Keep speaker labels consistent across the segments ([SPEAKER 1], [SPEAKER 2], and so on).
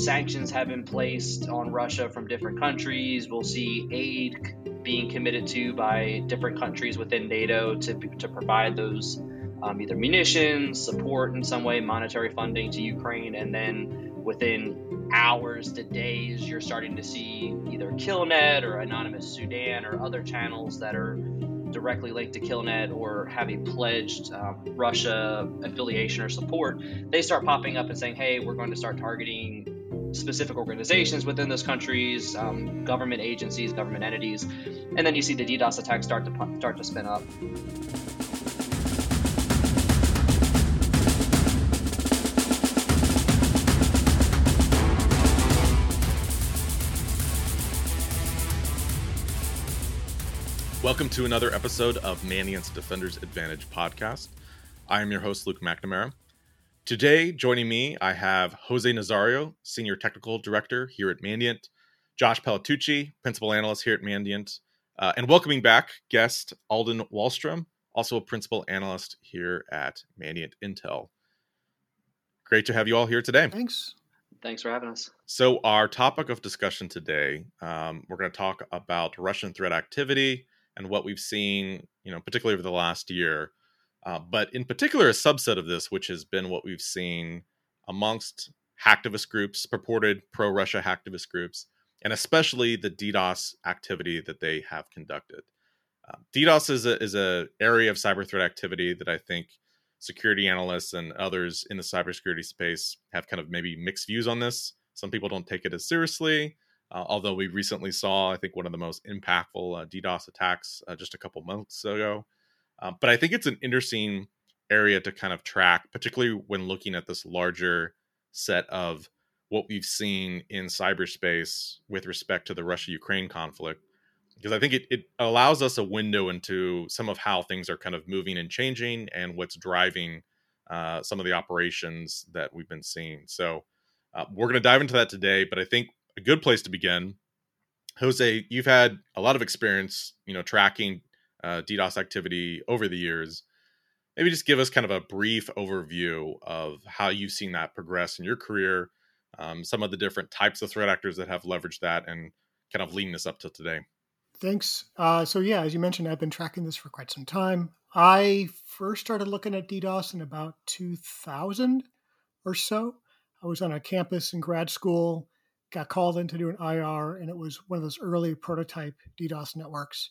[SPEAKER 1] sanctions have been placed on Russia from different countries. We'll see aid being committed to by different countries within NATO to, to provide those um, either munitions, support in some way, monetary funding to Ukraine, and then within hours to days, you're starting to see either KillNet or Anonymous Sudan or other channels that are directly linked to KillNet or have a pledged um, Russia affiliation or support, they start popping up and saying, hey, we're going to start targeting specific organizations within those countries, um, government agencies, government entities, and then you see the DDoS attacks start to start to spin up.
[SPEAKER 2] Welcome to another episode of Mandiant's Defenders Advantage podcast. I am your host, Luke McNamara. Today, joining me, I have Jose Nazario, Senior Technical Director here at Mandiant, Josh Palatucci, Principal Analyst here at Mandiant, uh, and welcoming back guest Alden Wahlstrom, also a Principal Analyst here at Mandiant Intel. Great to have you all here today.
[SPEAKER 3] Thanks.
[SPEAKER 1] Thanks for having us.
[SPEAKER 2] So, our topic of discussion today, um, we're going to talk about Russian threat activity and what we've seen, you know, particularly over the last year. Uh, but in particular, a subset of this, which has been what we've seen amongst hacktivist groups, purported pro-Russia hacktivist groups, and especially the DDoS activity that they have conducted. Uh, DDoS is a is a area of cyber threat activity that I think security analysts and others in the cybersecurity space have kind of maybe mixed views on this. Some people don't take it as seriously. Uh, although we recently saw, I think, one of the most impactful uh, DDoS attacks uh, just a couple months ago. Um, but I think it's an interesting area to kind of track, particularly when looking at this larger set of what we've seen in cyberspace with respect to the Russia Ukraine conflict. Because I think it, it allows us a window into some of how things are kind of moving and changing and what's driving uh, some of the operations that we've been seeing. So uh, we're going to dive into that today. But I think a good place to begin. Jose, you've had a lot of experience, you know, tracking uh, DDoS activity over the years. Maybe just give us kind of a brief overview of how you've seen that progress in your career, um, some of the different types of threat actors that have leveraged that, and kind of leading us up to today.
[SPEAKER 3] Thanks. Uh, so yeah, as you mentioned, I've been tracking this for quite some time. I first started looking at DDoS in about 2000 or so. I was on a campus in grad school got called in to do an IR, and it was one of those early prototype DDoS networks.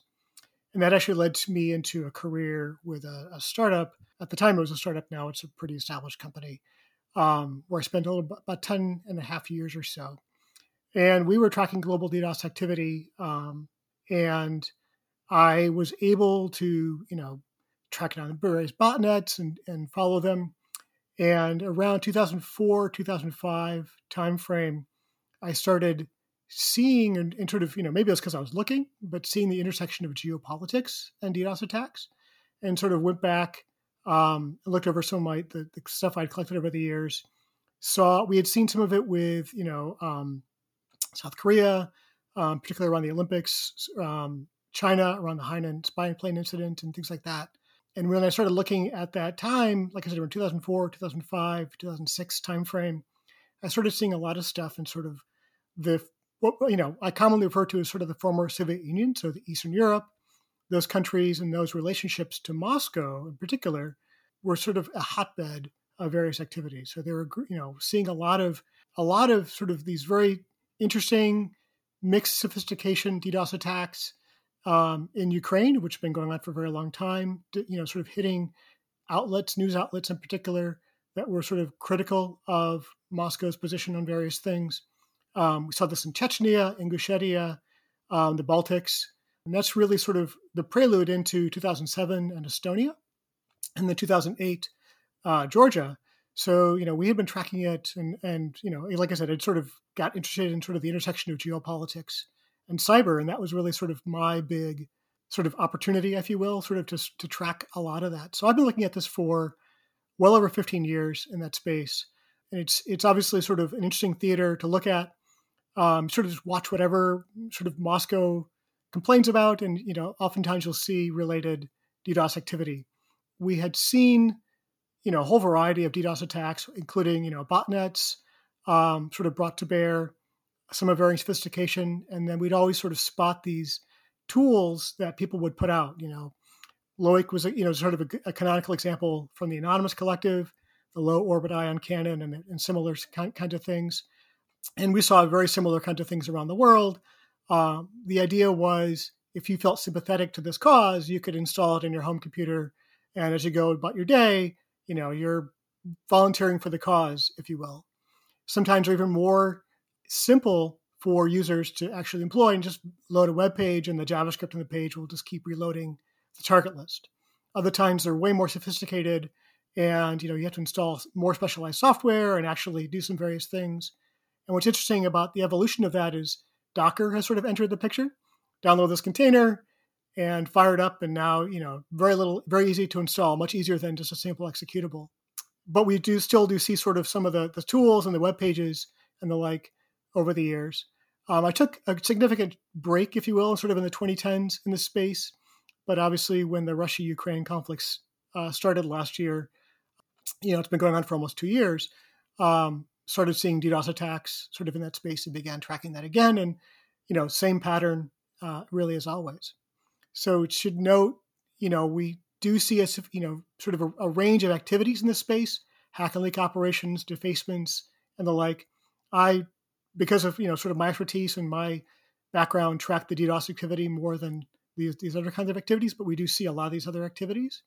[SPEAKER 3] And that actually led me into a career with a, a startup. At the time, it was a startup. Now it's a pretty established company um, where I spent a little, about 10 and a half years or so. And we were tracking global DDoS activity. Um, and I was able to, you know, track on various botnets and, and follow them. And around 2004, 2005 timeframe, I started seeing and, and sort of, you know, maybe it's because I was looking, but seeing the intersection of geopolitics and DDoS attacks, and sort of went back, um, looked over some of my the, the, stuff I'd collected over the years. Saw we had seen some of it with, you know, um, South Korea, um, particularly around the Olympics, um, China around the Hainan spying plane incident and things like that. And when I started looking at that time, like I said, in 2004, 2005, 2006 timeframe, I started seeing a lot of stuff in sort of the what you know I commonly refer to as sort of the former Soviet Union, so the Eastern Europe, those countries and those relationships to Moscow in particular were sort of a hotbed of various activities. So they were you know seeing a lot of a lot of sort of these very interesting mixed sophistication DDoS attacks um, in Ukraine, which have been going on for a very long time. You know, sort of hitting outlets, news outlets in particular, that were sort of critical of Moscow's position on various things. Um, we saw this in Chechnya, Ingushetia, um, the Baltics. And that's really sort of the prelude into 2007 and Estonia, and then 2008 uh, Georgia. So you know we had been tracking it, and and you know like I said, I'd sort of got interested in sort of the intersection of geopolitics and cyber, and that was really sort of my big sort of opportunity, if you will, sort of to to track a lot of that. So I've been looking at this for well over 15 years in that space. And it's it's obviously sort of an interesting theater to look at. Um, sort of just watch whatever sort of Moscow complains about, and you know, oftentimes you'll see related DDoS activity. We had seen, you know, a whole variety of DDoS attacks, including you know botnets, um, sort of brought to bear some of varying sophistication, and then we'd always sort of spot these tools that people would put out. You know, LOIC was you know sort of a, a canonical example from the Anonymous Collective, the Low Orbit Ion Cannon, and, and similar kind, kind of things. And we saw very similar kind of things around the world. Uh, the idea was if you felt sympathetic to this cause, you could install it in your home computer, and as you go about your day, you know you're volunteering for the cause, if you will. Sometimes they're even more simple for users to actually employ and just load a web page and the JavaScript on the page will just keep reloading the target list. Other times they're way more sophisticated and you know you have to install more specialized software and actually do some various things. And what's interesting about the evolution of that is Docker has sort of entered the picture. Download this container and fire it up and now, you know, very little very easy to install, much easier than just a simple executable. But we do still do see sort of some of the, the tools and the web pages and the like over the years. Um, I took a significant break, if you will, sort of in the 2010s in this space. But obviously, when the Russia Ukraine conflicts uh, started last year, you know, it's been going on for almost two years. Um, started seeing DDoS attacks sort of in that space and began tracking that again. And, you know, same pattern uh, really as always. So it should note, you know, we do see a, you know, sort of a, a range of activities in this space, hack and leak operations, defacements, and the like. I because of you know sort of my expertise and my background track the DDoS activity more than these these other kinds of activities, but we do see a lot of these other activities.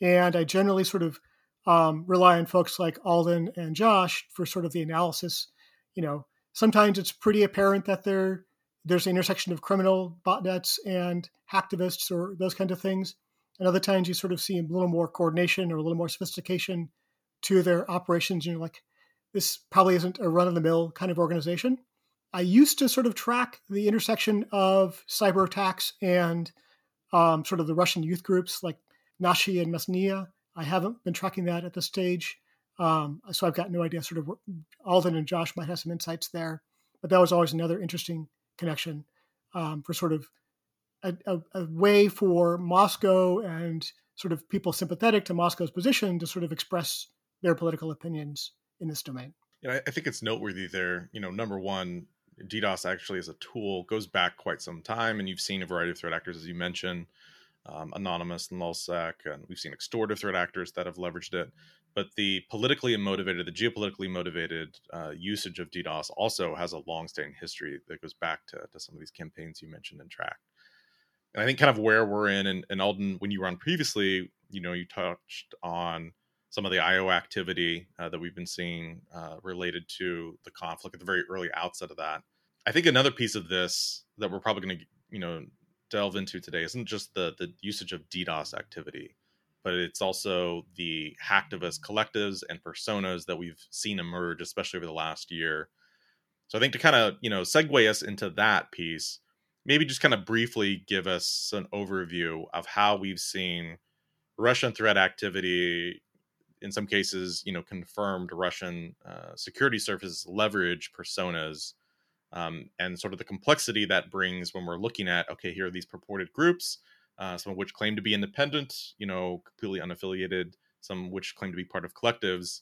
[SPEAKER 3] And I generally sort of um, rely on folks like Alden and Josh for sort of the analysis. You know, sometimes it's pretty apparent that there there's an intersection of criminal botnets and hacktivists or those kinds of things. And other times you sort of see a little more coordination or a little more sophistication to their operations. And you're like, this probably isn't a run of the mill kind of organization. I used to sort of track the intersection of cyber attacks and um, sort of the Russian youth groups like Nashi and Mesnia. I haven't been tracking that at this stage. Um, so I've got no idea. Sort of Alden and Josh might have some insights there, but that was always another interesting connection um, for sort of a, a, a, way for Moscow and sort of people sympathetic to Moscow's position to sort of express their political opinions in this domain.
[SPEAKER 2] Yeah, I think it's noteworthy there. You know, number one, DDoS actually as a tool goes back quite some time, and you've seen a variety of threat actors, as you mentioned, um, Anonymous and LulzSec, and we've seen extortive threat actors that have leveraged it. But the politically motivated, the geopolitically motivated uh, usage of DDoS also has a long-standing history that goes back to, to some of these campaigns you mentioned and track. And I think kind of where we're in, and, and Alden, when you were on previously, you know, you touched on some of the IO activity uh, that we've been seeing uh, related to the conflict at the very early outset of that. I think another piece of this that we're probably going to, you know, delve into today isn't just the the usage of DDoS activity, but it's also the hacktivist collectives and personas that we've seen emerge, especially over the last year. So I think to kind of you know segue us into that piece, maybe just kind of briefly give us an overview of how we've seen Russian threat activity in some cases, you know, confirmed Russian uh, security services leverage personas um, and sort of the complexity that brings when we're looking at, okay, here are these purported groups, uh, some of which claim to be independent, you know, completely unaffiliated, some which claim to be part of collectives.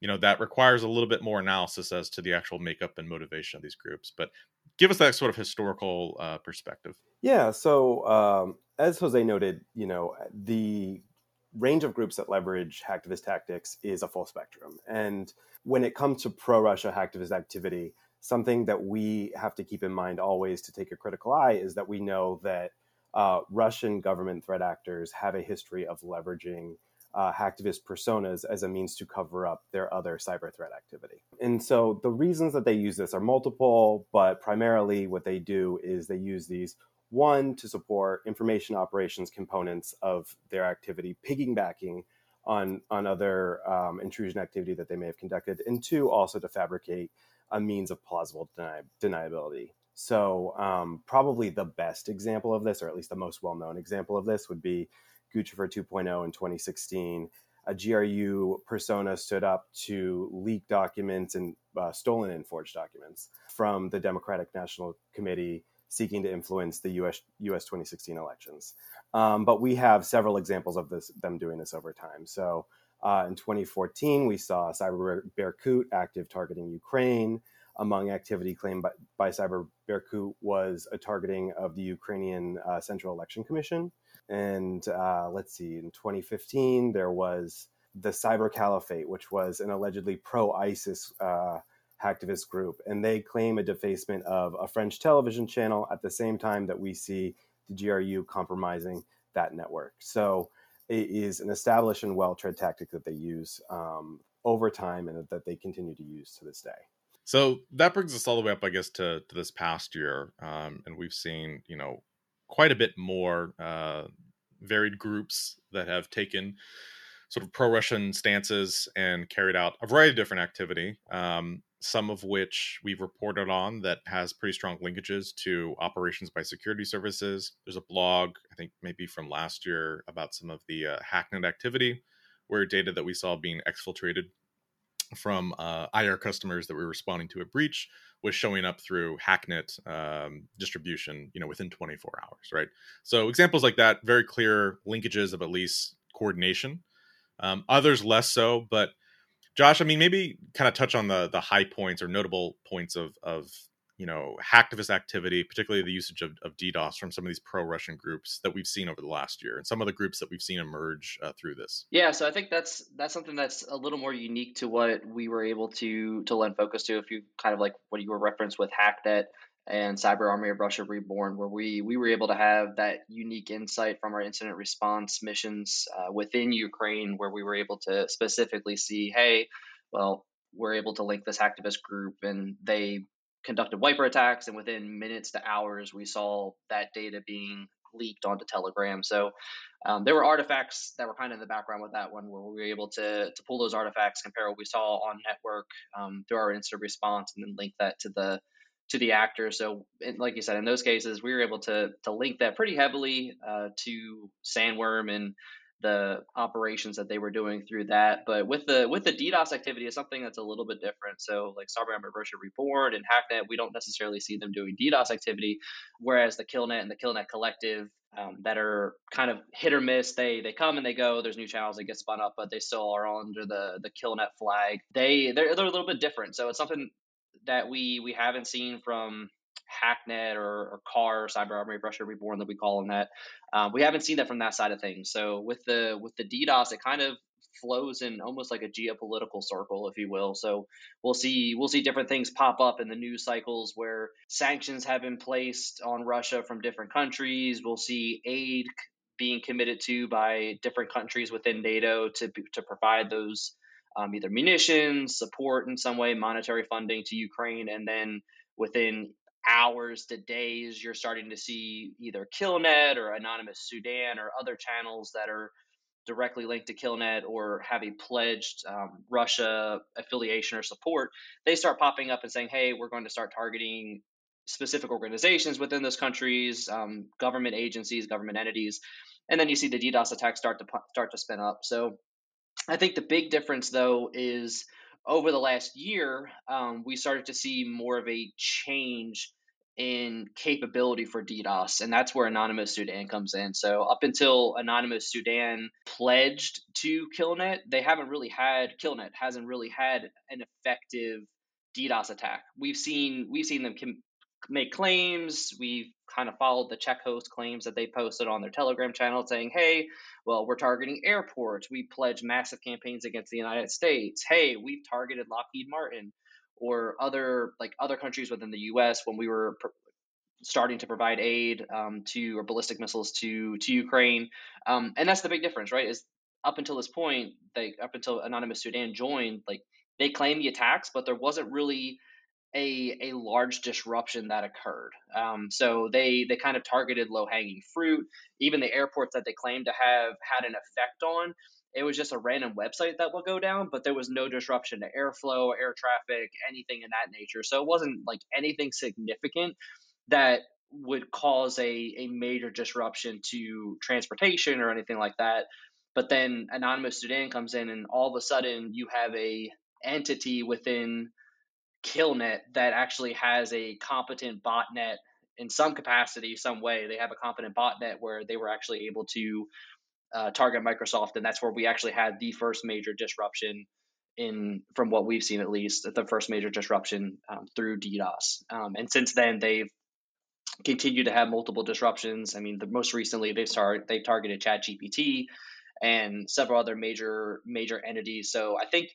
[SPEAKER 2] You know, that requires a little bit more analysis as to the actual makeup and motivation of these groups. But give us that sort of historical uh, perspective.
[SPEAKER 4] Yeah. So, um, as Jose noted, you know, the range of groups that leverage hacktivist tactics is a full spectrum. And when it comes to pro Russia hacktivist activity, something that we have to keep in mind always to take a critical eye is that we know that uh, Russian government threat actors have a history of leveraging uh, hacktivist personas as a means to cover up their other cyber threat activity. And so the reasons that they use this are multiple, but primarily what they do is they use these one, to support information operations components of their activity, piggybacking on, on other um, intrusion activity that they may have conducted, and two, also to fabricate a means of plausible deni- deniability. So, um, probably the best example of this, or at least the most well known example of this, would be Guccifer 2.0 in 2016. A GRU persona stood up to leak documents and uh, stolen and forged documents from the Democratic National Committee seeking to influence the US, US 2016 elections. Um, but we have several examples of this, them doing this over time. So Uh, in 2014, we saw Cyber Berkut active targeting Ukraine. Among activity claimed by, by Cyber Berkut was a targeting of the Ukrainian uh, Central Election Commission. And uh, let's see, in 2015, there was the Cyber Caliphate, which was an allegedly pro ISIS uh, hacktivist group. And they claim a defacement of a French television channel at the same time that we see the GRU compromising that network. So is an established and well tread tactic that they use um, over time and that they continue to use to this day.
[SPEAKER 2] So that brings us all the way up, I guess, to, to this past year. Um, and we've seen, you know, quite a bit more uh, varied groups that have taken sort of pro Russian stances and carried out a variety of different activity. Um, some of which we've reported on that has pretty strong linkages to operations by security services. There's a blog, I think maybe from last year, about some of the uh, XakNet activity, where data that we saw being exfiltrated from uh, IR customers that were responding to a breach was showing up through XakNet um, distribution, you know, within 24 hours, right? So examples like that, very clear linkages of at least coordination. Um, others less so, but Josh, I mean, maybe kind of touch on the the high points or notable points of of you know hacktivist activity, particularly the usage of, of DDoS from some of these pro-Russian groups that we've seen over the last year, and some of the groups that we've seen emerge uh, through this.
[SPEAKER 1] Yeah, so I think that's that's something that's a little more unique to what we were able to to lend focus to. If you kind of like what you were referenced with XakNet, and Cyber Army of Russia Reborn, where we we were able to have that unique insight from our incident response missions uh, within Ukraine, where we were able to specifically see, hey, well, we're able to link this hacktivist group, and they conducted wiper attacks, and within minutes to hours, we saw that data being leaked onto Telegram. So um, there were artifacts that were kind of in the background with that one, where we were able to to pull those artifacts, compare what we saw on network um, through our incident response, and then link that to the to the actor. So, like you said, in those cases, we were able to to link that pretty heavily uh, to Sandworm and the operations that they were doing through that. But with the with the DDoS activity, is something that's a little bit different. So, like Cyber Russia Reborn and XakNet, we don't necessarily see them doing DDoS activity, whereas the Killnet and the Killnet Collective. Um, that are kind of hit or miss. They they come and they go. There's new channels that get spun up, but they still are under the the Killnet flag. They they're, they're a little bit different. So it's something that we we haven't seen from XakNet or, or CAR, Cyber Army Russia Reborn that we call them that. Um, we haven't seen that from that side of things. So with the with the DDoS, it kind of flows in almost like a geopolitical circle, if you will. So we'll see we'll see different things pop up in the news cycles where sanctions have been placed on Russia from different countries. We'll see aid being committed to by different countries within NATO to to provide those um, either munitions, support in some way, monetary funding to Ukraine, and then within hours to days, you're starting to see either Killnet or Anonymous Sudan or other channels that are directly linked to Killnet or have a pledged um, Russia affiliation or support. They start popping up and saying, "Hey, we're going to start targeting." specific organizations within those countries, um, government agencies, government entities, and then you see the DDoS attacks start to start to spin up. So I think the big difference, though, is over the last year, um, we started to see more of a change in capability for DDoS, and that's where Anonymous Sudan comes in. So up until Anonymous Sudan pledged to Killnet, they haven't really had Killnet hasn't really had an effective DDoS attack. We've seen we've seen them com- make claims. We've kind of followed the check host claims that they posted on their Telegram channel saying, hey, well, we're targeting airports. We pledge massive campaigns against the United States. Hey, we've targeted Lockheed Martin or other like other countries within the U.S. when we were pr- starting to provide aid um, to or ballistic missiles to to Ukraine. Um, and that's the big difference, right? Is up until this point, they up until Anonymous Sudan joined, like they claimed the attacks, but there wasn't really a a large disruption that occurred. Um, so they they kind of targeted low hanging fruit. Even the airports that they claimed to have had an effect on, it was just a random website that will go down, but there was no disruption to airflow, air traffic, anything in that nature. So it wasn't like anything significant that would cause a, a major disruption to transportation or anything like that. But then Anonymous Sudan comes in and all of a sudden you have a entity within Killnet that actually has a competent botnet in some capacity, some way. They have a competent botnet where they were actually able to uh, target Microsoft, and that's where we actually had the first major disruption in from what we've seen at least the first major disruption um, through DDoS. Um, and since then, they've continued to have multiple disruptions. I mean, the most recently they've started they've targeted ChatGPT and several other major major entities. So I think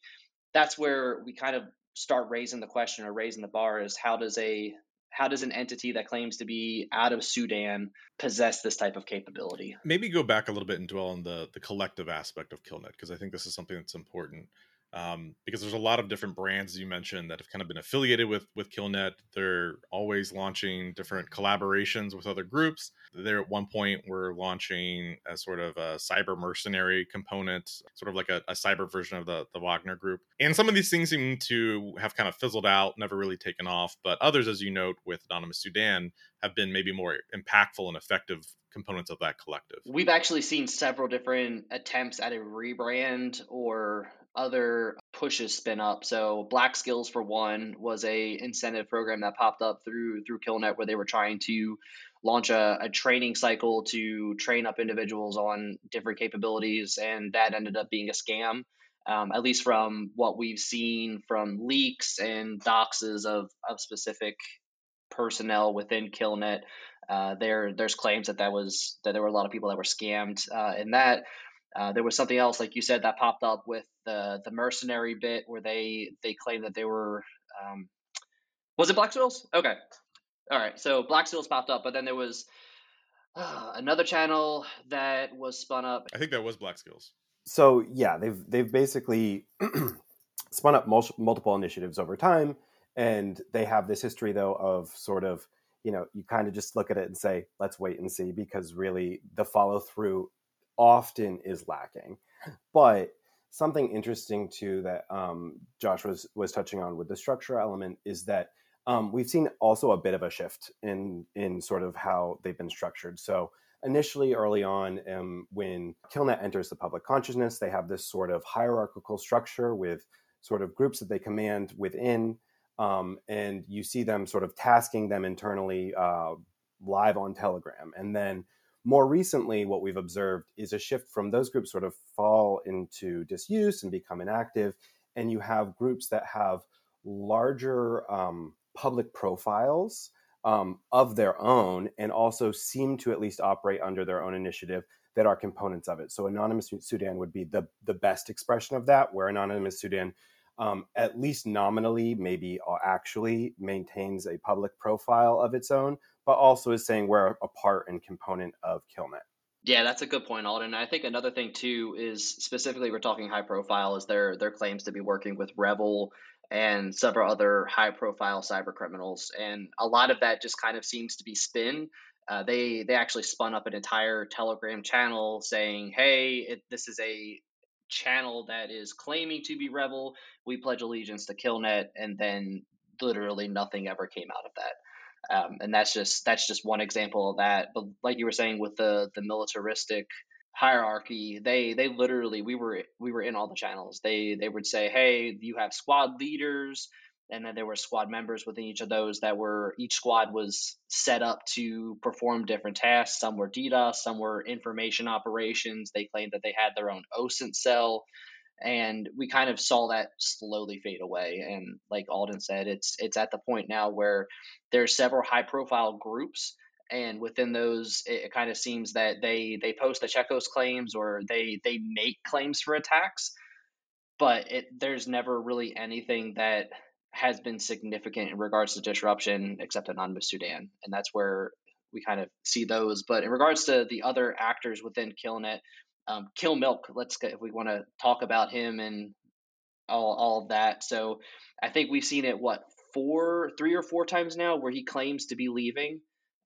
[SPEAKER 1] that's where we kind of start raising the question or raising the bar is how does a how does an entity that claims to be out of Sudan possess this type of capability?
[SPEAKER 2] Maybe go back a little bit and dwell on the the collective aspect of Killnet because I think this is something that's important um, because there's a lot of different brands you mentioned that have kind of been affiliated with with Killnet. They're always launching different collaborations with other groups. There at one point were launching a sort of a cyber mercenary component, sort of like a, a cyber version of the the Wagner group. And some of these things seem to have kind of fizzled out, never really taken off. But others, as you note, with Anonymous Sudan, have been maybe more impactful and effective components of that collective.
[SPEAKER 1] We've actually seen several different attempts at a rebrand or other pushes spin up. So Black Skills for one was a incentive program that popped up through through Killnet where they were trying to launch a, a training cycle to train up individuals on different capabilities, and that ended up being a scam. Um, at least from what we've seen from leaks and doxes of, of specific personnel within Killnet, uh, there there's claims that that was that there were a lot of people that were scammed uh, in that. Uh, there was something else, like you said, that popped up with the the mercenary bit where they they claimed that they were um, was it Black Seals? Okay, all right. So Black Seals popped up, but then there was uh, another channel that was spun up.
[SPEAKER 2] I think that was Black Skills.
[SPEAKER 4] So yeah, they've they've basically spun up mul- multiple initiatives over time, and they have this history though of sort of you know you kind of just look at it and say let's wait and see because really the follow through often is lacking. But something interesting too that um, Josh was was touching on with the structure element is that um, we've seen also a bit of a shift in in sort of how they've been structured. So initially, early on, um, when Killnet enters the public consciousness, they have this sort of hierarchical structure with sort of groups that they command within, um, and you see them sort of tasking them internally uh, live on Telegram, and then more recently, what we've observed is a shift from those groups sort of fall into disuse and become inactive, and you have groups that have larger um, public profiles um, of their own and also seem to at least operate under their own initiative that are components of it. So Anonymous Sudan would be the, the best expression of that, where Anonymous Sudan, um, at least nominally, maybe uh, actually maintains a public profile of its own, but also is saying we're a part and component of Killnet.
[SPEAKER 1] Yeah, that's a good point, Alden. I think another thing too is specifically we're talking high profile is their their claims to be working with REvil and several other high profile cyber criminals, and a lot of that just kind of seems to be spin. Uh, they they actually spun up an entire Telegram channel saying, "Hey, it, this is a channel that is claiming to be REvil. We pledge allegiance to Killnet," and then literally nothing ever came out of that. Um, and that's just that's just one example of that. But like you were saying with the the militaristic hierarchy, they they literally we were we were in all the channels. They they would say, hey, you have squad leaders, and then there were squad members within each of those that were each squad was set up to perform different tasks. Some were DDoS, some were information operations. They claimed that they had their own OSINT cell and we kind of saw that slowly fade away and like alden said it's it's at the point now where there's several high profile groups and within those it, it kind of seems that they they post the Checkhost claims or they they make claims for attacks but it there's never really anything that has been significant in regards to disruption except anonymous sudan and that's where we kind of see those but in regards to the other actors within killnet um, Killmilk. Let's get, if we want to talk about him and all all of that. So I think we've seen it what four, three or four times now where he claims to be leaving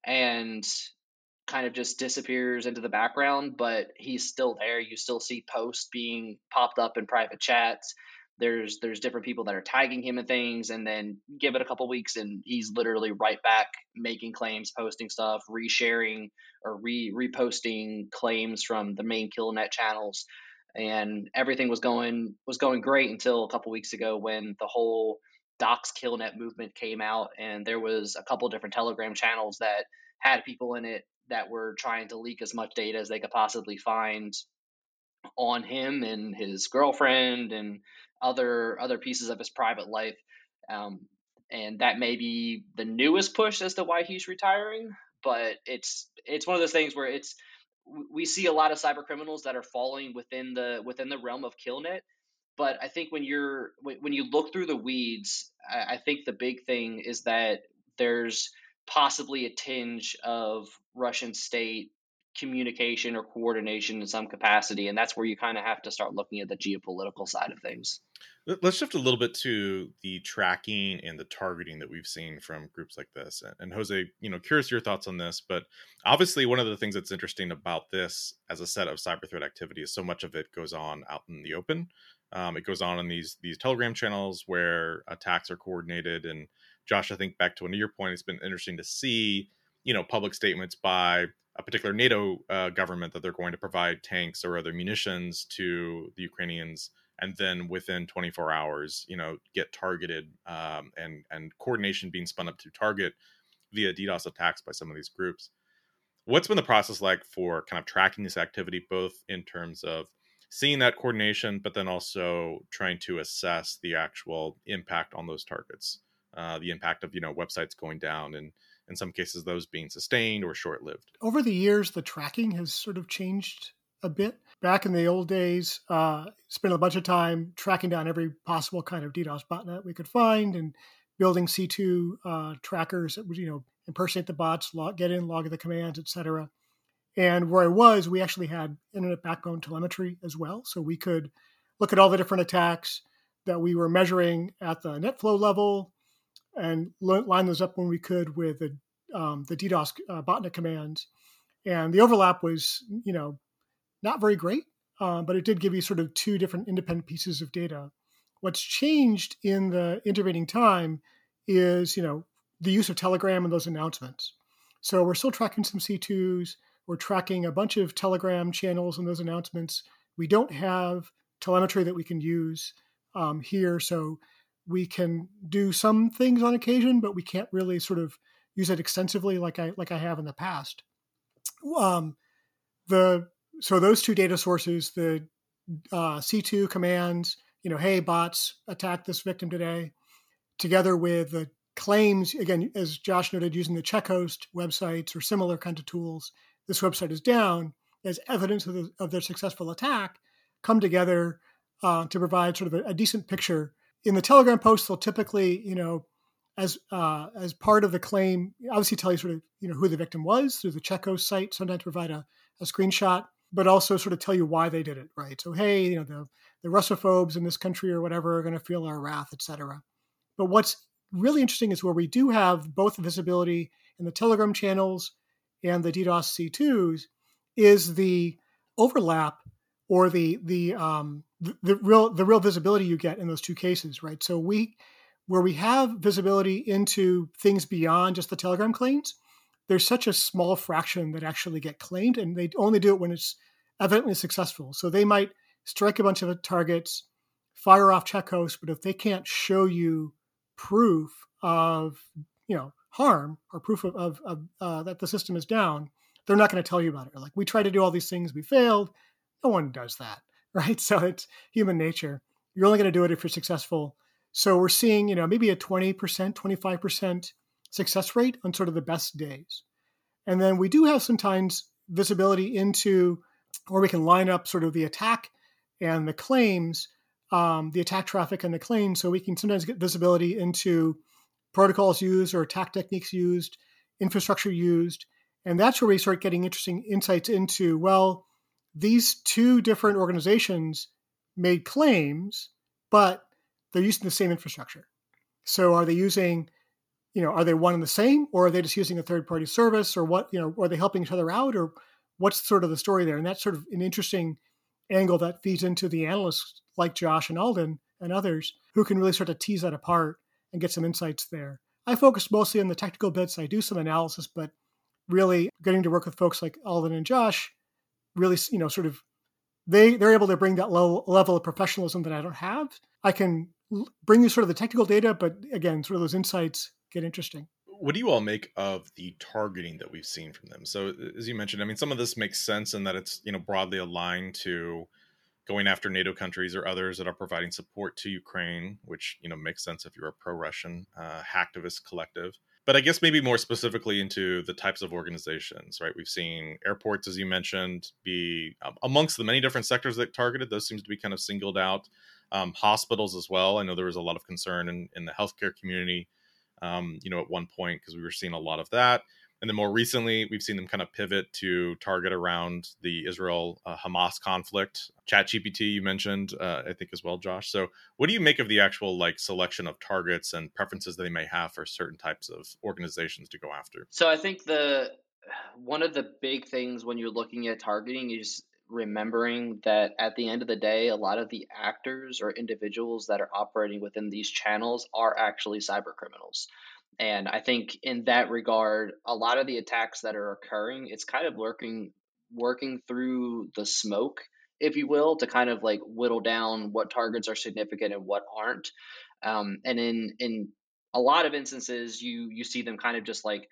[SPEAKER 1] and kind of just disappears into the background, but he's still there. You still see posts being popped up in private chats there's there's different people that are tagging him and things and then give it a couple weeks and he's literally right back making claims posting stuff resharing or re reposting claims from the main killnet channels. And everything was going was going great until a couple weeks ago when the whole dox killnet movement came out and there was a couple different telegram channels that had people in it that were trying to leak as much data as they could possibly find on him and his girlfriend and other other pieces of his private life. Um, and that may be the newest push as to why he's retiring. But it's it's one of those things where it's we see a lot of cyber criminals that are falling within the within the realm of killnet. But I think when you're when you look through the weeds, I think the big thing is that there's possibly a tinge of Russian state communication or coordination in some capacity and that's where you kind of have to start looking at the geopolitical side of things.
[SPEAKER 2] Let's shift a little bit to the tracking and the targeting that we've seen from groups like this and jose you know curious your thoughts on this but obviously one of the things that's interesting about this as a set of cyber threat activity is so much of it goes on out in the open. Um, it goes on in these these telegram channels where attacks are coordinated and josh i think back to one of your point it's been interesting to see you know public statements by a particular NATO uh, government that they're going to provide tanks or other munitions to the Ukrainians, and then within 24 hours, you know, get targeted um, and and coordination being spun up to target via DDoS attacks by some of these groups. What's been the process like for kind of tracking this activity, both in terms of seeing that coordination, but then also trying to assess the actual impact on those targets, uh, the impact of you know websites going down and in some cases those being sustained or short lived.
[SPEAKER 3] Over the years, the tracking has sort of changed a bit. Back in the old days, uh, spent a bunch of time tracking down every possible kind of DDoS botnet we could find and building C2 uh, trackers that would, you know, impersonate the bots, log, get in, log the commands, etc. And where I was, we actually had internet backbone telemetry as well. So we could look at all the different attacks that we were measuring at the NetFlow level, and line those up when we could with the, um, the DDoS uh, botnet commands. And the overlap was, you know, not very great, uh, but it did give you sort of two different independent pieces of data. What's changed in the intervening time is, you know, the use of Telegram and those announcements. So we're still tracking some C2s. We're tracking a bunch of Telegram channels and those announcements. We don't have telemetry that we can use um, here. So we can do some things on occasion, but we can't really sort of use it extensively like I like I have in the past. Um, the so those two data sources, the uh, C2 commands, you know, hey bots, attack this victim today, together with the claims again, as Josh noted, using the check host websites or similar kind of tools. This website is down as evidence of, the, of their successful attack, come together uh, to provide sort of a, a decent picture in the Telegram post, they'll typically, you know, as uh, as part of the claim, obviously tell you sort of you know who the victim was through the Checkhost site. Sometimes provide a, a screenshot, but also sort of tell you why they did it. Right. So hey, you know the the Russophobes in this country or whatever are going to feel our wrath, etc. But what's really interesting is where we do have both visibility in the Telegram channels and the DDoS C2s is the overlap or the the um, the, real the real visibility you get in those two cases, right? So we where we have visibility into things beyond just the Telegram claims, there's such a small fraction that actually get claimed, and they only do it when it's evidently successful. So they might strike a bunch of targets, fire off check hosts, but if they can't show you proof of you know harm or proof of, of, of uh, that the system is down, they're not going to tell you about it. Like we tried to do all these things, we failed. No one does that, right? So it's human nature. You're only going to do it if you're successful. So we're seeing, you know, maybe a 20%, 25% success rate on sort of the best days. And then we do have sometimes visibility into or we can line up sort of the attack and the claims, um, the attack traffic and the claims. So we can sometimes get visibility into protocols used or attack techniques used, infrastructure used. And that's where we start getting interesting insights into, well, these two different organizations made claims, but they're using the same infrastructure. So are they using, you know, are they one and the same, or are they just using a third party service, or what, you know, are they helping each other out, or what's sort of the story there? And that's sort of an interesting angle that feeds into the analysts like Josh and Alden and others who can really sort of tease that apart and get some insights there. I focus mostly on the technical bits. I do some analysis, but really getting to work with folks like Alden and Josh really, you know, sort of they they're able to bring that low level of professionalism that I don't have. I can bring you sort of the technical data, but again, sort of those insights get interesting.
[SPEAKER 2] What do you all make of the targeting that we've seen from them? So, as you mentioned, I mean, some of this makes sense in that it's you know broadly aligned to going after NATO countries or others that are providing support to Ukraine, which you know makes sense if you're a pro-Russian uh, hacktivist collective. But I guess maybe more specifically into the types of organizations, right? We've seen airports, as you mentioned, be um, amongst the many different sectors that targeted. Those seems to be kind of singled out. Um, hospitals as well. I know there was a lot of concern in, in the healthcare community, um, you know, at one point because we were seeing a lot of that. And then more recently, we've seen them kind of pivot to target around the Israel uh, Hamas conflict. ChatGPT, you mentioned, uh, I think as well, Josh. So, what do you make of the actual like selection of targets and preferences they may have for certain types of organizations to go after?
[SPEAKER 1] So, I think the one of the big things when you're looking at targeting is remembering that at the end of the day, a lot of the actors or individuals that are operating within these channels are actually cyber criminals. And I think in that regard, a lot of the attacks that are occurring, it's kind of working working through the smoke, if you will, to kind of like whittle down what targets are significant and what aren't. Um, and in in a lot of instances, you you see them kind of just like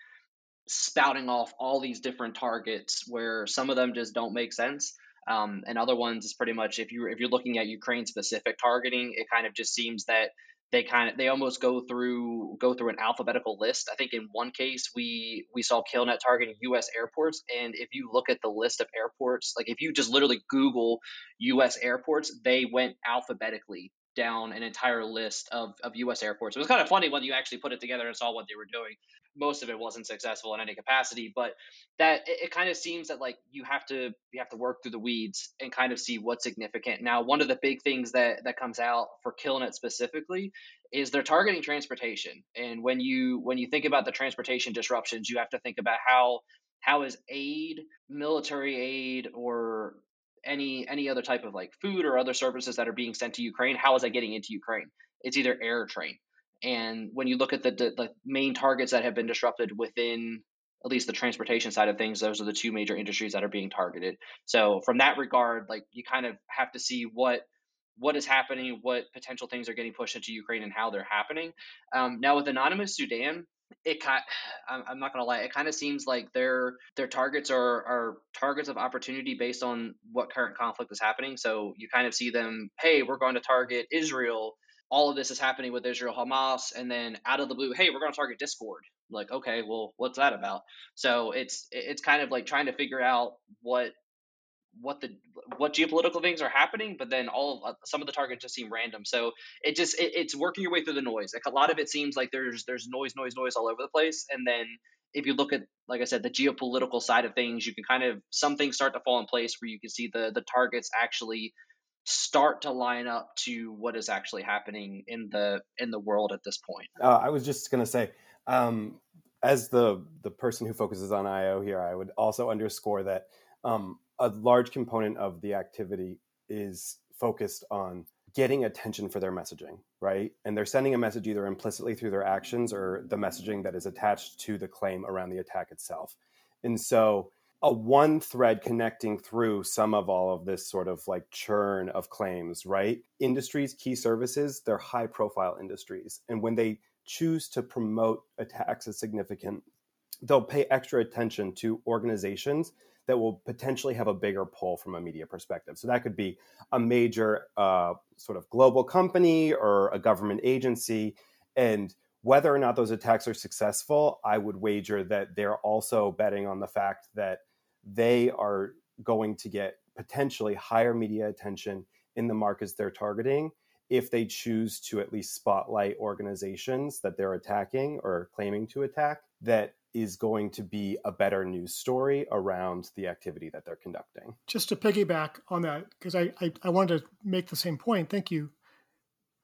[SPEAKER 1] spouting off all these different targets where some of them just don't make sense. Um, and other ones is pretty much if you if you're looking at Ukraine specific targeting, it kind of just seems that they kind of they almost go through go through an alphabetical list. I think in one case we we saw KillNet targeting U.S. airports, and if you look at the list of airports, like if you just literally Google U.S. airports, they went alphabetically down an entire list of, of U.S. airports. It was kind of funny when you actually put it together and saw what they were doing. Most of it wasn't successful in any capacity, but that it, it kind of seems that like you have to you have to work through the weeds and kind of see what's significant. Now, one of the big things that that comes out for KillNet specifically is they're targeting transportation. And when you when you think about the transportation disruptions, you have to think about how how is aid, military aid, or any any other type of like food or other services that are being sent to Ukraine, how is that getting into Ukraine? It's either air train. And when you look at the, the, main targets that have been disrupted within at least the transportation side of things, those are the two major industries that are being targeted. So from that regard, like you kind of have to see what what is happening, what potential things are getting pushed into Ukraine, and how they're happening. Um, now with Anonymous Sudan, it kind I'm not gonna lie, it kind of seems like their their targets are are targets of opportunity based on what current conflict is happening. So you kind of see them, hey, we're going to target Israel. All of this is happening with Israel Hamas, and then out of the blue, hey, we're going to target Discord. Like, okay, well, what's that about? So it's it's kind of like trying to figure out what what the what geopolitical things are happening, but then all of, uh, some of the targets just seem random. So it just it, it's working your way through the noise. Like a lot of it seems like there's there's noise, noise, noise all over the place, and then if you look at like I said, the geopolitical side of things, you can kind of some things start to fall in place where you can see the the targets actually start to line up to what is actually happening in the in the world at this point.
[SPEAKER 4] Uh, I was just going to say, um, as the the person who focuses on IO here, I would also underscore that um, a large component of the activity is focused on getting attention for their messaging, right? And they're sending a message either implicitly through their actions or the messaging that is attached to the claim around the attack itself. And so, a one thread connecting through some of all of this sort of like churn of claims, right? Industries, key services, they're high profile industries. And when they choose to promote attacks as significant, they'll pay extra attention to organizations that will potentially have a bigger pull from a media perspective. So that could be a major uh, sort of global company or a government agency. And whether or not those attacks are successful, I would wager that they're also betting on the fact that they are going to get potentially higher media attention in the markets they're targeting if they choose to at least spotlight organizations that they're attacking or claiming to attack that is going to be a better news story around the activity that they're conducting.
[SPEAKER 3] Just to piggyback on that, because I, I, I, wanted to make the same point. Thank you.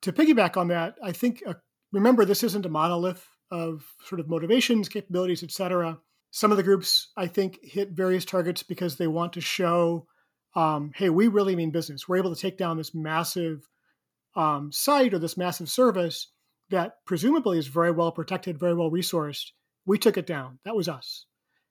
[SPEAKER 3] To piggyback on that, I think, uh, remember, this isn't a monolith of sort of motivations, capabilities, etc. Some of the groups, I think, hit various targets because they want to show, um, hey, we really mean business. We're able to take down this massive um, site or this massive service that presumably is very well protected, very well resourced we took it down. That was us.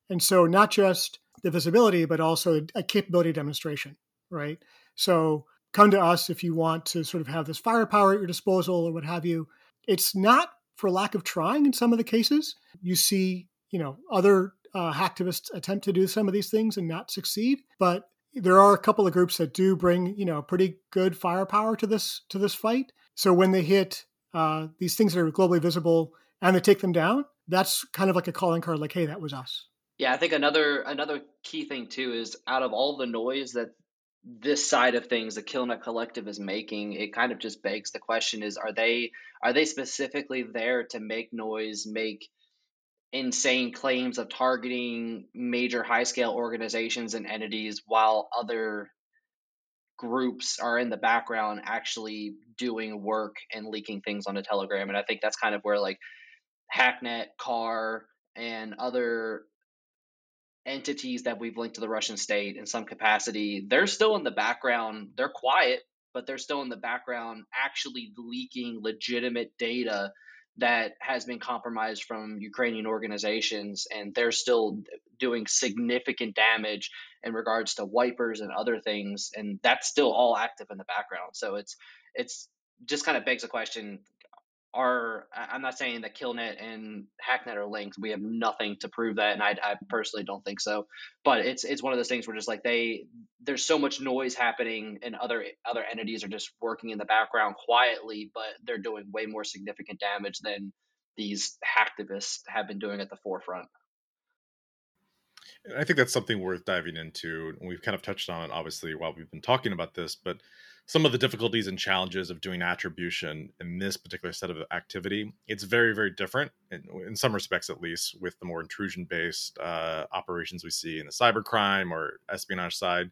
[SPEAKER 3] And so not just the visibility, but also a capability demonstration, right? So come to us if you want to sort of have this firepower at your disposal or what have you. It's not for lack of trying in some of the cases. You see, you know, other uh, hacktivists attempt to do some of these things and not succeed. But there are a couple of groups that do bring you know pretty good firepower to this to this fight. So when they hit uh, these things that are globally visible and they take them down, that's kind of like a calling card, like, hey, that was us.
[SPEAKER 1] Yeah, I think another another key thing too is out of all the noise that this side of things the killnet collective is making it kind of just begs the question is are they are they specifically there to make noise make insane claims of targeting major high scale organizations and entities while other groups are in the background actually doing work and leaking things on a telegram and i think that's kind of where like XakNet car and other entities that we've linked to the Russian state in some capacity, they're still in the background. They're quiet, but they're still in the background actually leaking legitimate data that has been compromised from Ukrainian organizations, and they're still doing significant damage in regards to wipers and other things, and that's still all active in the background. So it's it's just kind of begs the question: are I'm not saying that Killnet and XakNet are linked. We have nothing to prove that, and I, I, personally don't think so. But it's it's one of those things where just like they there's so much noise happening, and other other entities are just working in the background quietly, but they're doing way more significant damage than these hacktivists have been doing at the forefront.
[SPEAKER 2] I think that's something worth diving into. We've kind of touched on it, obviously, while we've been talking about this, but some of the difficulties and challenges of doing attribution in this particular set of activity. It's very, very different, in, in some respects at least, with the more intrusion based uh, operations we see in the cybercrime or espionage side.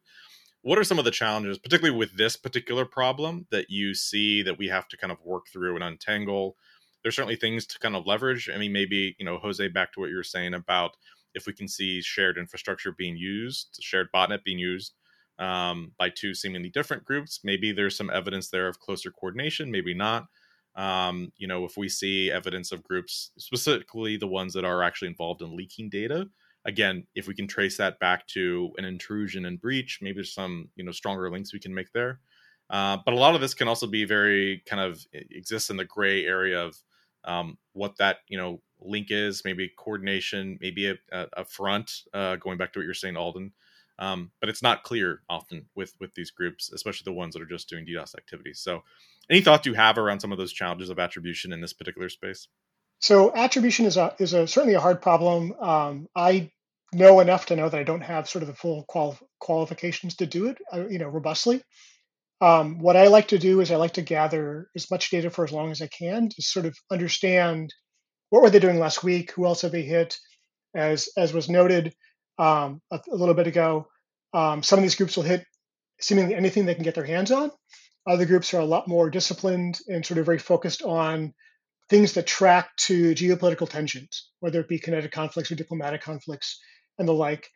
[SPEAKER 2] What are some of the challenges, particularly with this particular problem, that you see that we have to kind of work through and untangle? There's certainly things to kind of leverage. I mean, maybe, you know, Jose, back to what you were saying about if we can see shared infrastructure being used, shared botnet being used um, by two seemingly different groups. Maybe there's some evidence there of closer coordination, maybe not. Um, you know, if we see evidence of groups, specifically the ones that are actually involved in leaking data, again, if we can trace that back to an intrusion and breach, maybe there's some you know stronger links we can make there. Uh, but a lot of this can also be very kind of exists in the gray area of um, what that you know link is, maybe coordination, maybe a, a front. Uh, going back to what you're saying, Alden, um, but it's not clear often with with these groups, especially the ones that are just doing DDoS activities. So, any thoughts you have around some of those challenges of attribution in this particular space?
[SPEAKER 3] So, attribution is a is a certainly a hard problem. Um, I know enough to know that I don't have sort of the full qual- qualifications to do it, uh, you know, robustly. Um, what I like to do is I like to gather as much data for as long as I can to sort of understand what were they doing last week, who else have they hit. As as was noted, um, a, a, little bit ago. Um, some of these groups will hit seemingly anything they can get their hands on. Other groups are a lot more disciplined and sort of very focused on things that track to geopolitical tensions, whether it be kinetic conflicts or diplomatic conflicts and the like.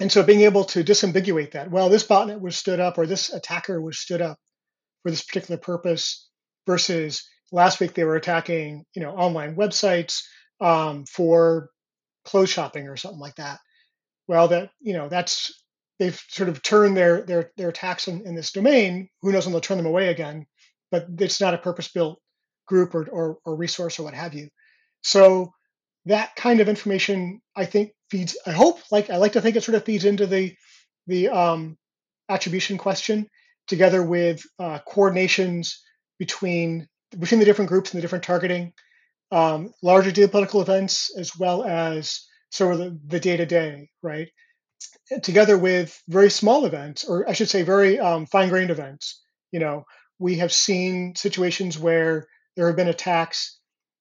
[SPEAKER 3] And so being able to disambiguate that, well, this botnet was stood up or this attacker was stood up for this particular purpose versus last week they were attacking, you know, online websites um, for clothes shopping or something like that well, that you know that's they've sort of turned their their their attacks in, in this domain. Who knows when they'll turn them away again? But it's not a purpose-built group or, or, or resource or what have you. So that kind of information, I think, feeds. I hope, like I like to think, it sort of feeds into the the um, attribution question, together with uh, coordinations between between the different groups and the different targeting, um, larger geopolitical events, as well as sort of the day to day, right? Together with very small events, or I should say, very um, fine grained events. You know, we have seen situations where there have been attacks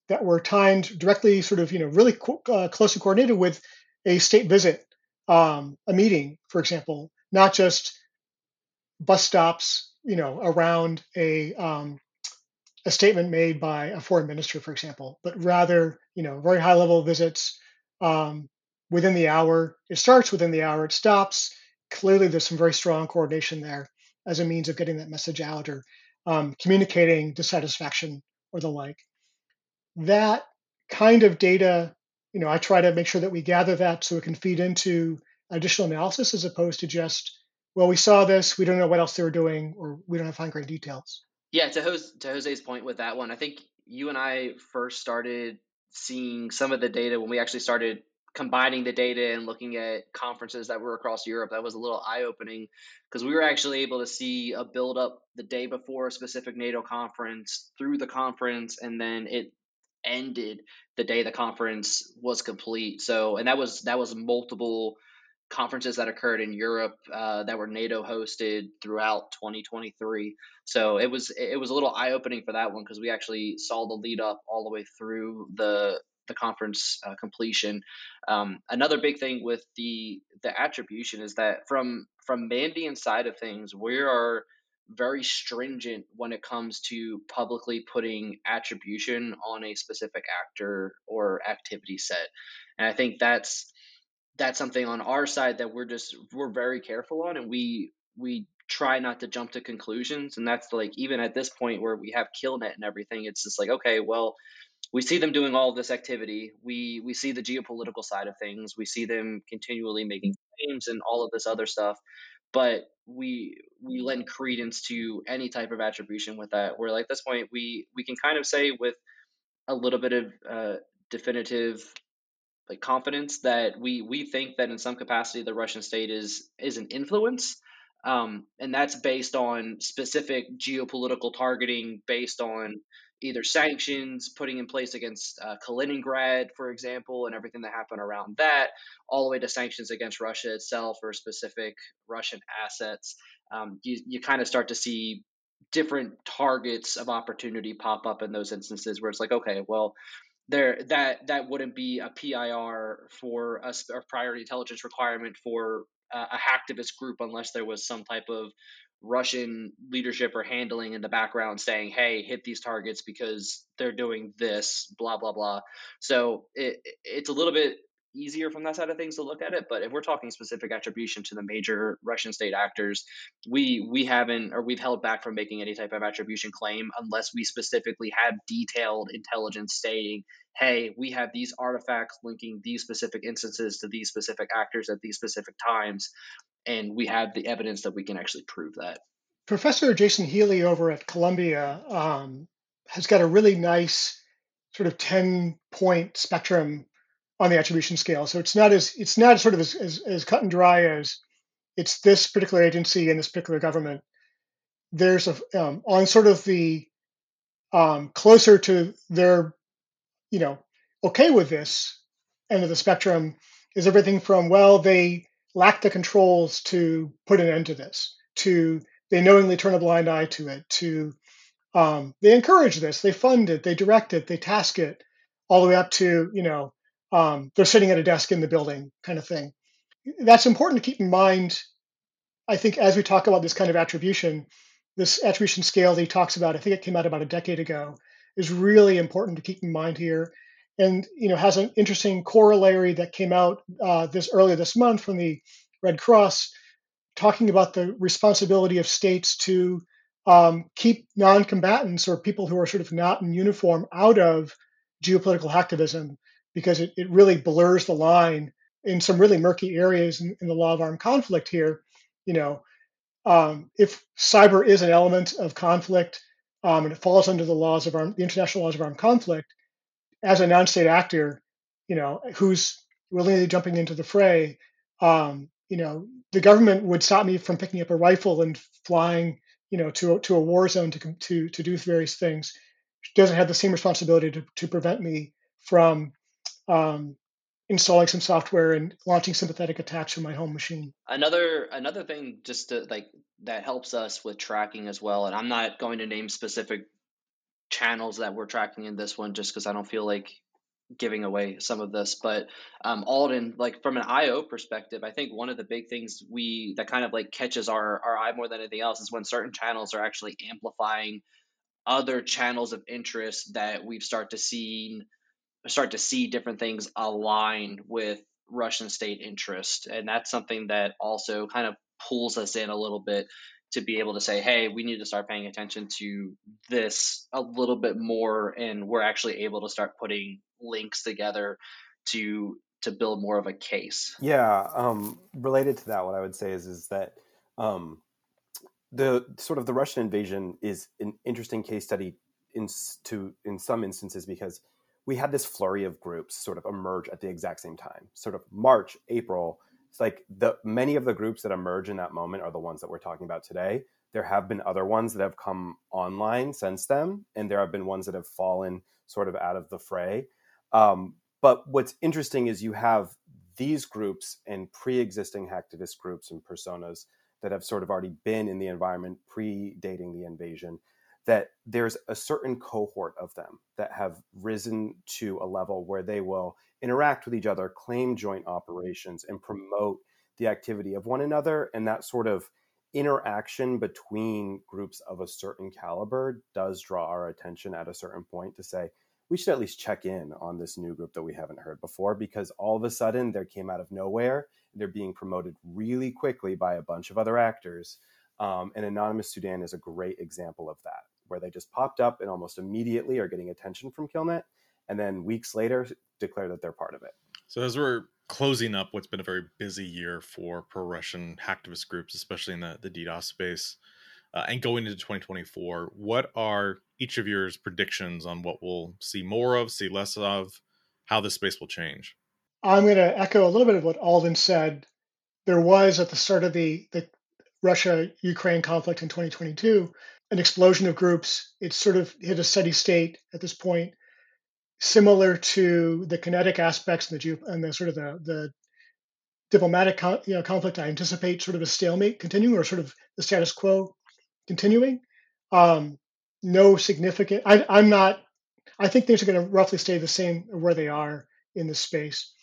[SPEAKER 3] that were timed directly, sort of, you know, really co- uh, closely coordinated with a state visit, um, a meeting, for example, not just bus stops, you know, around a um, a statement made by a foreign minister, for example, but rather, you know, very high level visits um, within the hour. It starts within the hour, it stops. Clearly, there's some very strong coordination there as a means of getting that message out or um, communicating dissatisfaction or the like. That kind of data, you know, I try to make sure that we gather that so it can feed into additional analysis as opposed to just, well, we saw this, we don't know what else they were doing, or we don't have fine grained details.
[SPEAKER 1] Yeah, to, Jose, to Jose's point with that one, I think you and I first started seeing some of the data when we actually started combining the data and looking at conferences that were across Europe, that was a little eye opening because we were actually able to see a build up the day before a specific NATO conference through the conference, and then it ended the day the conference was complete. So, and that was that was multiple conferences that occurred in Europe uh, that were NATO hosted throughout 2023. So it was it was a little eye opening for that one because we actually saw the lead up all the way through the the conference uh, completion. Um, another big thing with the the attribution is that from from Mandiant side of things, we are very stringent when it comes to publicly putting attribution on a specific actor or activity set, and I think that's that's something on our side that we're just we're very careful on, and we we try not to jump to conclusions and that's like even at this point where we have killnet and everything it's just like okay well we see them doing all this activity. We we see the geopolitical side of things. We see them continually making claims and all of this other stuff. But we we lend credence to any type of attribution with that. Where like at this point we we can kind of say with a little bit of uh, definitive like confidence that we we think that in some capacity the Russian state is is an influence. Um, and that's based on specific geopolitical targeting, based on either sanctions putting in place against uh, Kaliningrad, for example, and everything that happened around that, all the way to sanctions against Russia itself or specific Russian assets. Um, you, you kind of start to see different targets of opportunity pop up in those instances where it's like, okay, well, there that that wouldn't be a PIR for a, a priority intelligence requirement for uh, a hacktivist group unless there was some type of Russian leadership are handling in the background saying, hey, hit these targets because they're doing this, blah, blah, blah. So it, it's a little bit easier from that side of things to look at it. But if we're talking specific attribution to the major Russian state actors, we we haven't or we've held back from making any type of attribution claim unless we specifically have detailed intelligence stating, hey, we have these artifacts linking these specific instances to these specific actors at these specific times and we have the evidence that we can actually prove that.
[SPEAKER 3] Professor Jason Healey over at Columbia um, has got a really nice sort of 10 point spectrum on the attribution scale. So it's not as it's not sort of as, as, as cut and dry as it's this particular agency and this particular government. There's a um, on sort of the um, closer to their, you know, okay with this end of the spectrum is everything from well they lack the controls to put an end to this, to they knowingly turn a blind eye to it, to um, they encourage this, they fund it, they direct it, they task it, all the way up to, you know, um, they're sitting at a desk in the building kind of thing. That's important to keep in mind, I think, as we talk about this kind of attribution, this attribution scale that he talks about, I think it came out about a decade ago, is really important to keep in mind here and you know has an interesting corollary that came out uh, this earlier this month from the Red Cross, talking about the responsibility of states to um, keep non-combatants or people who are sort of not in uniform out of geopolitical hacktivism because it, it really blurs the line in some really murky areas in, in the law of armed conflict here. You know, um, if cyber is an element of conflict um, and it falls under the laws of armed, the international laws of armed conflict, as a non-state actor, you know, who's willingly jumping into the fray, um, you know, the government would stop me from picking up a rifle and flying, you know, to to a war zone to to to do various things. doesn't have the same responsibility to to prevent me from um, installing some software and launching sympathetic attacks from my home machine.
[SPEAKER 1] Another another thing just to like that helps us with tracking as well, and I'm not going to name specific channels that we're tracking in this one just because I don't feel like giving away some of this but um alden like from an io perspective i think one of the big things we that kind of like catches our our eye more than anything else is when certain channels are actually amplifying other channels of interest that we've start to see start to see different things aligned with russian state interest. And that's something that also kind of pulls us in a little bit to be able to say, hey, we need to start paying attention to this a little bit more, and we're actually able to start putting links together to to build more of a case.
[SPEAKER 4] Yeah, um, related to that, what I would say is is that um, the sort of the Russian invasion is an interesting case study in to in some instances because we had this flurry of groups sort of emerge at the exact same time. Sort of March, April. It's like the many of the groups that emerge in that moment are the ones that we're talking about today. There have been other ones that have come online since then, and there have been ones that have fallen sort of out of the fray. Um, but what's interesting is you have these groups and pre-existing hacktivist groups and personas that have sort of already been in the environment predating the invasion that there's a certain cohort of them that have risen to a level where they will interact with each other, claim joint operations, and promote the activity of one another. And that sort of interaction between groups of a certain caliber does draw our attention at a certain point to say, we should at least check in on this new group that we haven't heard before because all of a sudden they came out of nowhere. They're being promoted really quickly by a bunch of other actors. Um, and Anonymous Sudan is a great example of that where they just popped up and almost immediately are getting attention from Killnet, and then weeks later declare that they're part of it.
[SPEAKER 2] So as we're closing up what's been a very busy year for pro-Russian hacktivist groups, especially in the, the DDoS space, uh, and going into 2024, what are each of your predictions on what we'll see more of, see less of, how this space will change?
[SPEAKER 3] I'm going to echo a little bit of what Alden said. There was at the start of the, the Russia Ukraine conflict in 2022 an explosion of groups. It's sort of hit a steady state at this point, similar to the kinetic aspects and the, and the sort of the, the diplomatic you know, conflict. I anticipate sort of a stalemate continuing or sort of the status quo continuing. Um, no significant. I, I'm not. I think things are going to roughly stay the same where they are in this space.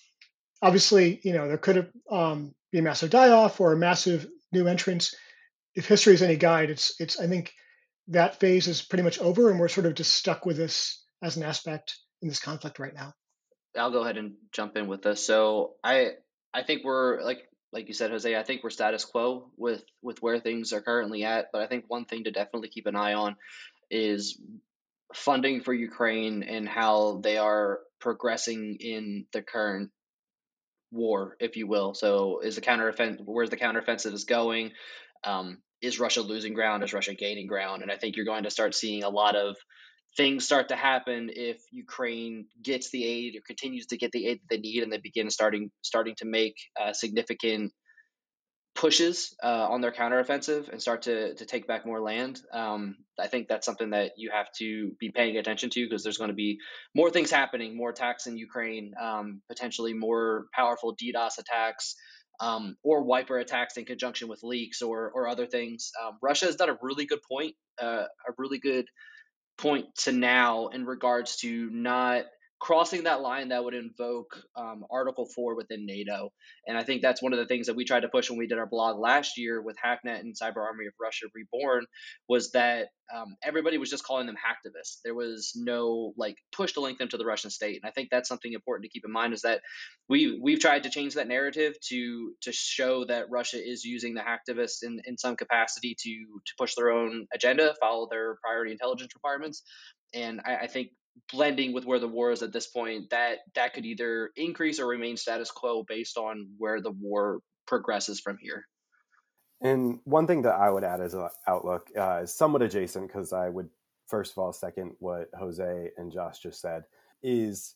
[SPEAKER 3] Obviously, you know there could um, be a massive die-off or a massive new entrance. If history is any guide, it's it's. I think that phase is pretty much over, and we're sort of just stuck with this as an aspect in this conflict right now.
[SPEAKER 1] I'll go ahead and jump in with this. So I I think we're like like you said, Jose. I think we're status quo with with where things are currently at. But I think one thing to definitely keep an eye on is funding for Ukraine and how they are progressing in the current war, if you will. So is the counteroffensive where's the counteroffensive is going? Um, is Russia losing ground? Is Russia gaining ground? And I think you're going to start seeing a lot of things start to happen if Ukraine gets the aid or continues to get the aid that they need, and they begin starting starting to make uh, significant pushes uh, on their counteroffensive and start to to take back more land. Um, I think that's something that you have to be paying attention to because there's going to be more things happening, more attacks in Ukraine, um, potentially more powerful DDoS attacks um, or wiper attacks in conjunction with leaks or or other things. Um, Russia has done a really good point, uh, a really good point to now in regards to not crossing that line that would invoke um, Article 4 within NATO. And I think that's one of the things that we tried to push when we did our blog last year with XakNet and Cyber Army of Russia Reborn was that um, everybody was just calling them hacktivists. There was no like push to link them to the Russian state. And I think that's something important to keep in mind is that we we've tried to change that narrative to to show that Russia is using the hacktivists in, in some capacity to to push their own agenda, follow their priority intelligence requirements. And I, I think blending with where the war is at this point, that that could either increase or remain status quo based on where the war progresses from here.
[SPEAKER 4] And one thing that I would add as an outlook uh, is somewhat adjacent because I would first of all second what Jose and Josh just said is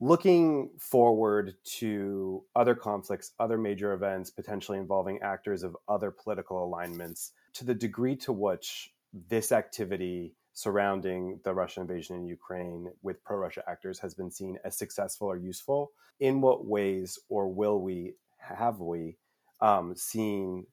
[SPEAKER 4] looking forward to other conflicts, other major events, potentially involving actors of other political alignments, to the degree to which this activity surrounding the Russian invasion in Ukraine with pro Russia actors has been seen as successful or useful. In what ways, or will we, have we, um, seen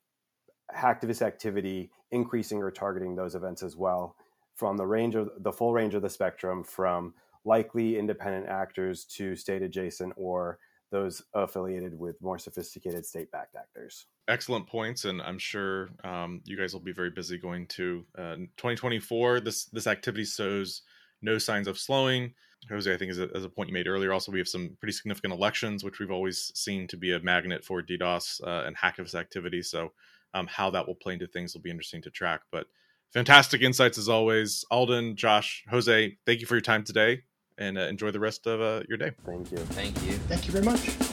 [SPEAKER 4] hacktivist activity increasing or targeting those events as well from the range of the full range of the spectrum from likely independent actors to state adjacent or those affiliated with more sophisticated state backed actors.
[SPEAKER 2] Excellent points, and I'm sure um, you guys will be very busy going to uh, 2024. This this activity shows no signs of slowing. Jose, I think, as a, a point you made earlier, also we have some pretty significant elections, which we've always seen to be a magnet for DDoS uh, and hacktivist activity. So, um, how that will play into things will be interesting to track. But fantastic insights as always, Alden, Josh, Jose. Thank you for your time today and uh, enjoy the rest of uh, your day.
[SPEAKER 4] Thank you.
[SPEAKER 1] Thank you.
[SPEAKER 3] Thank you very much.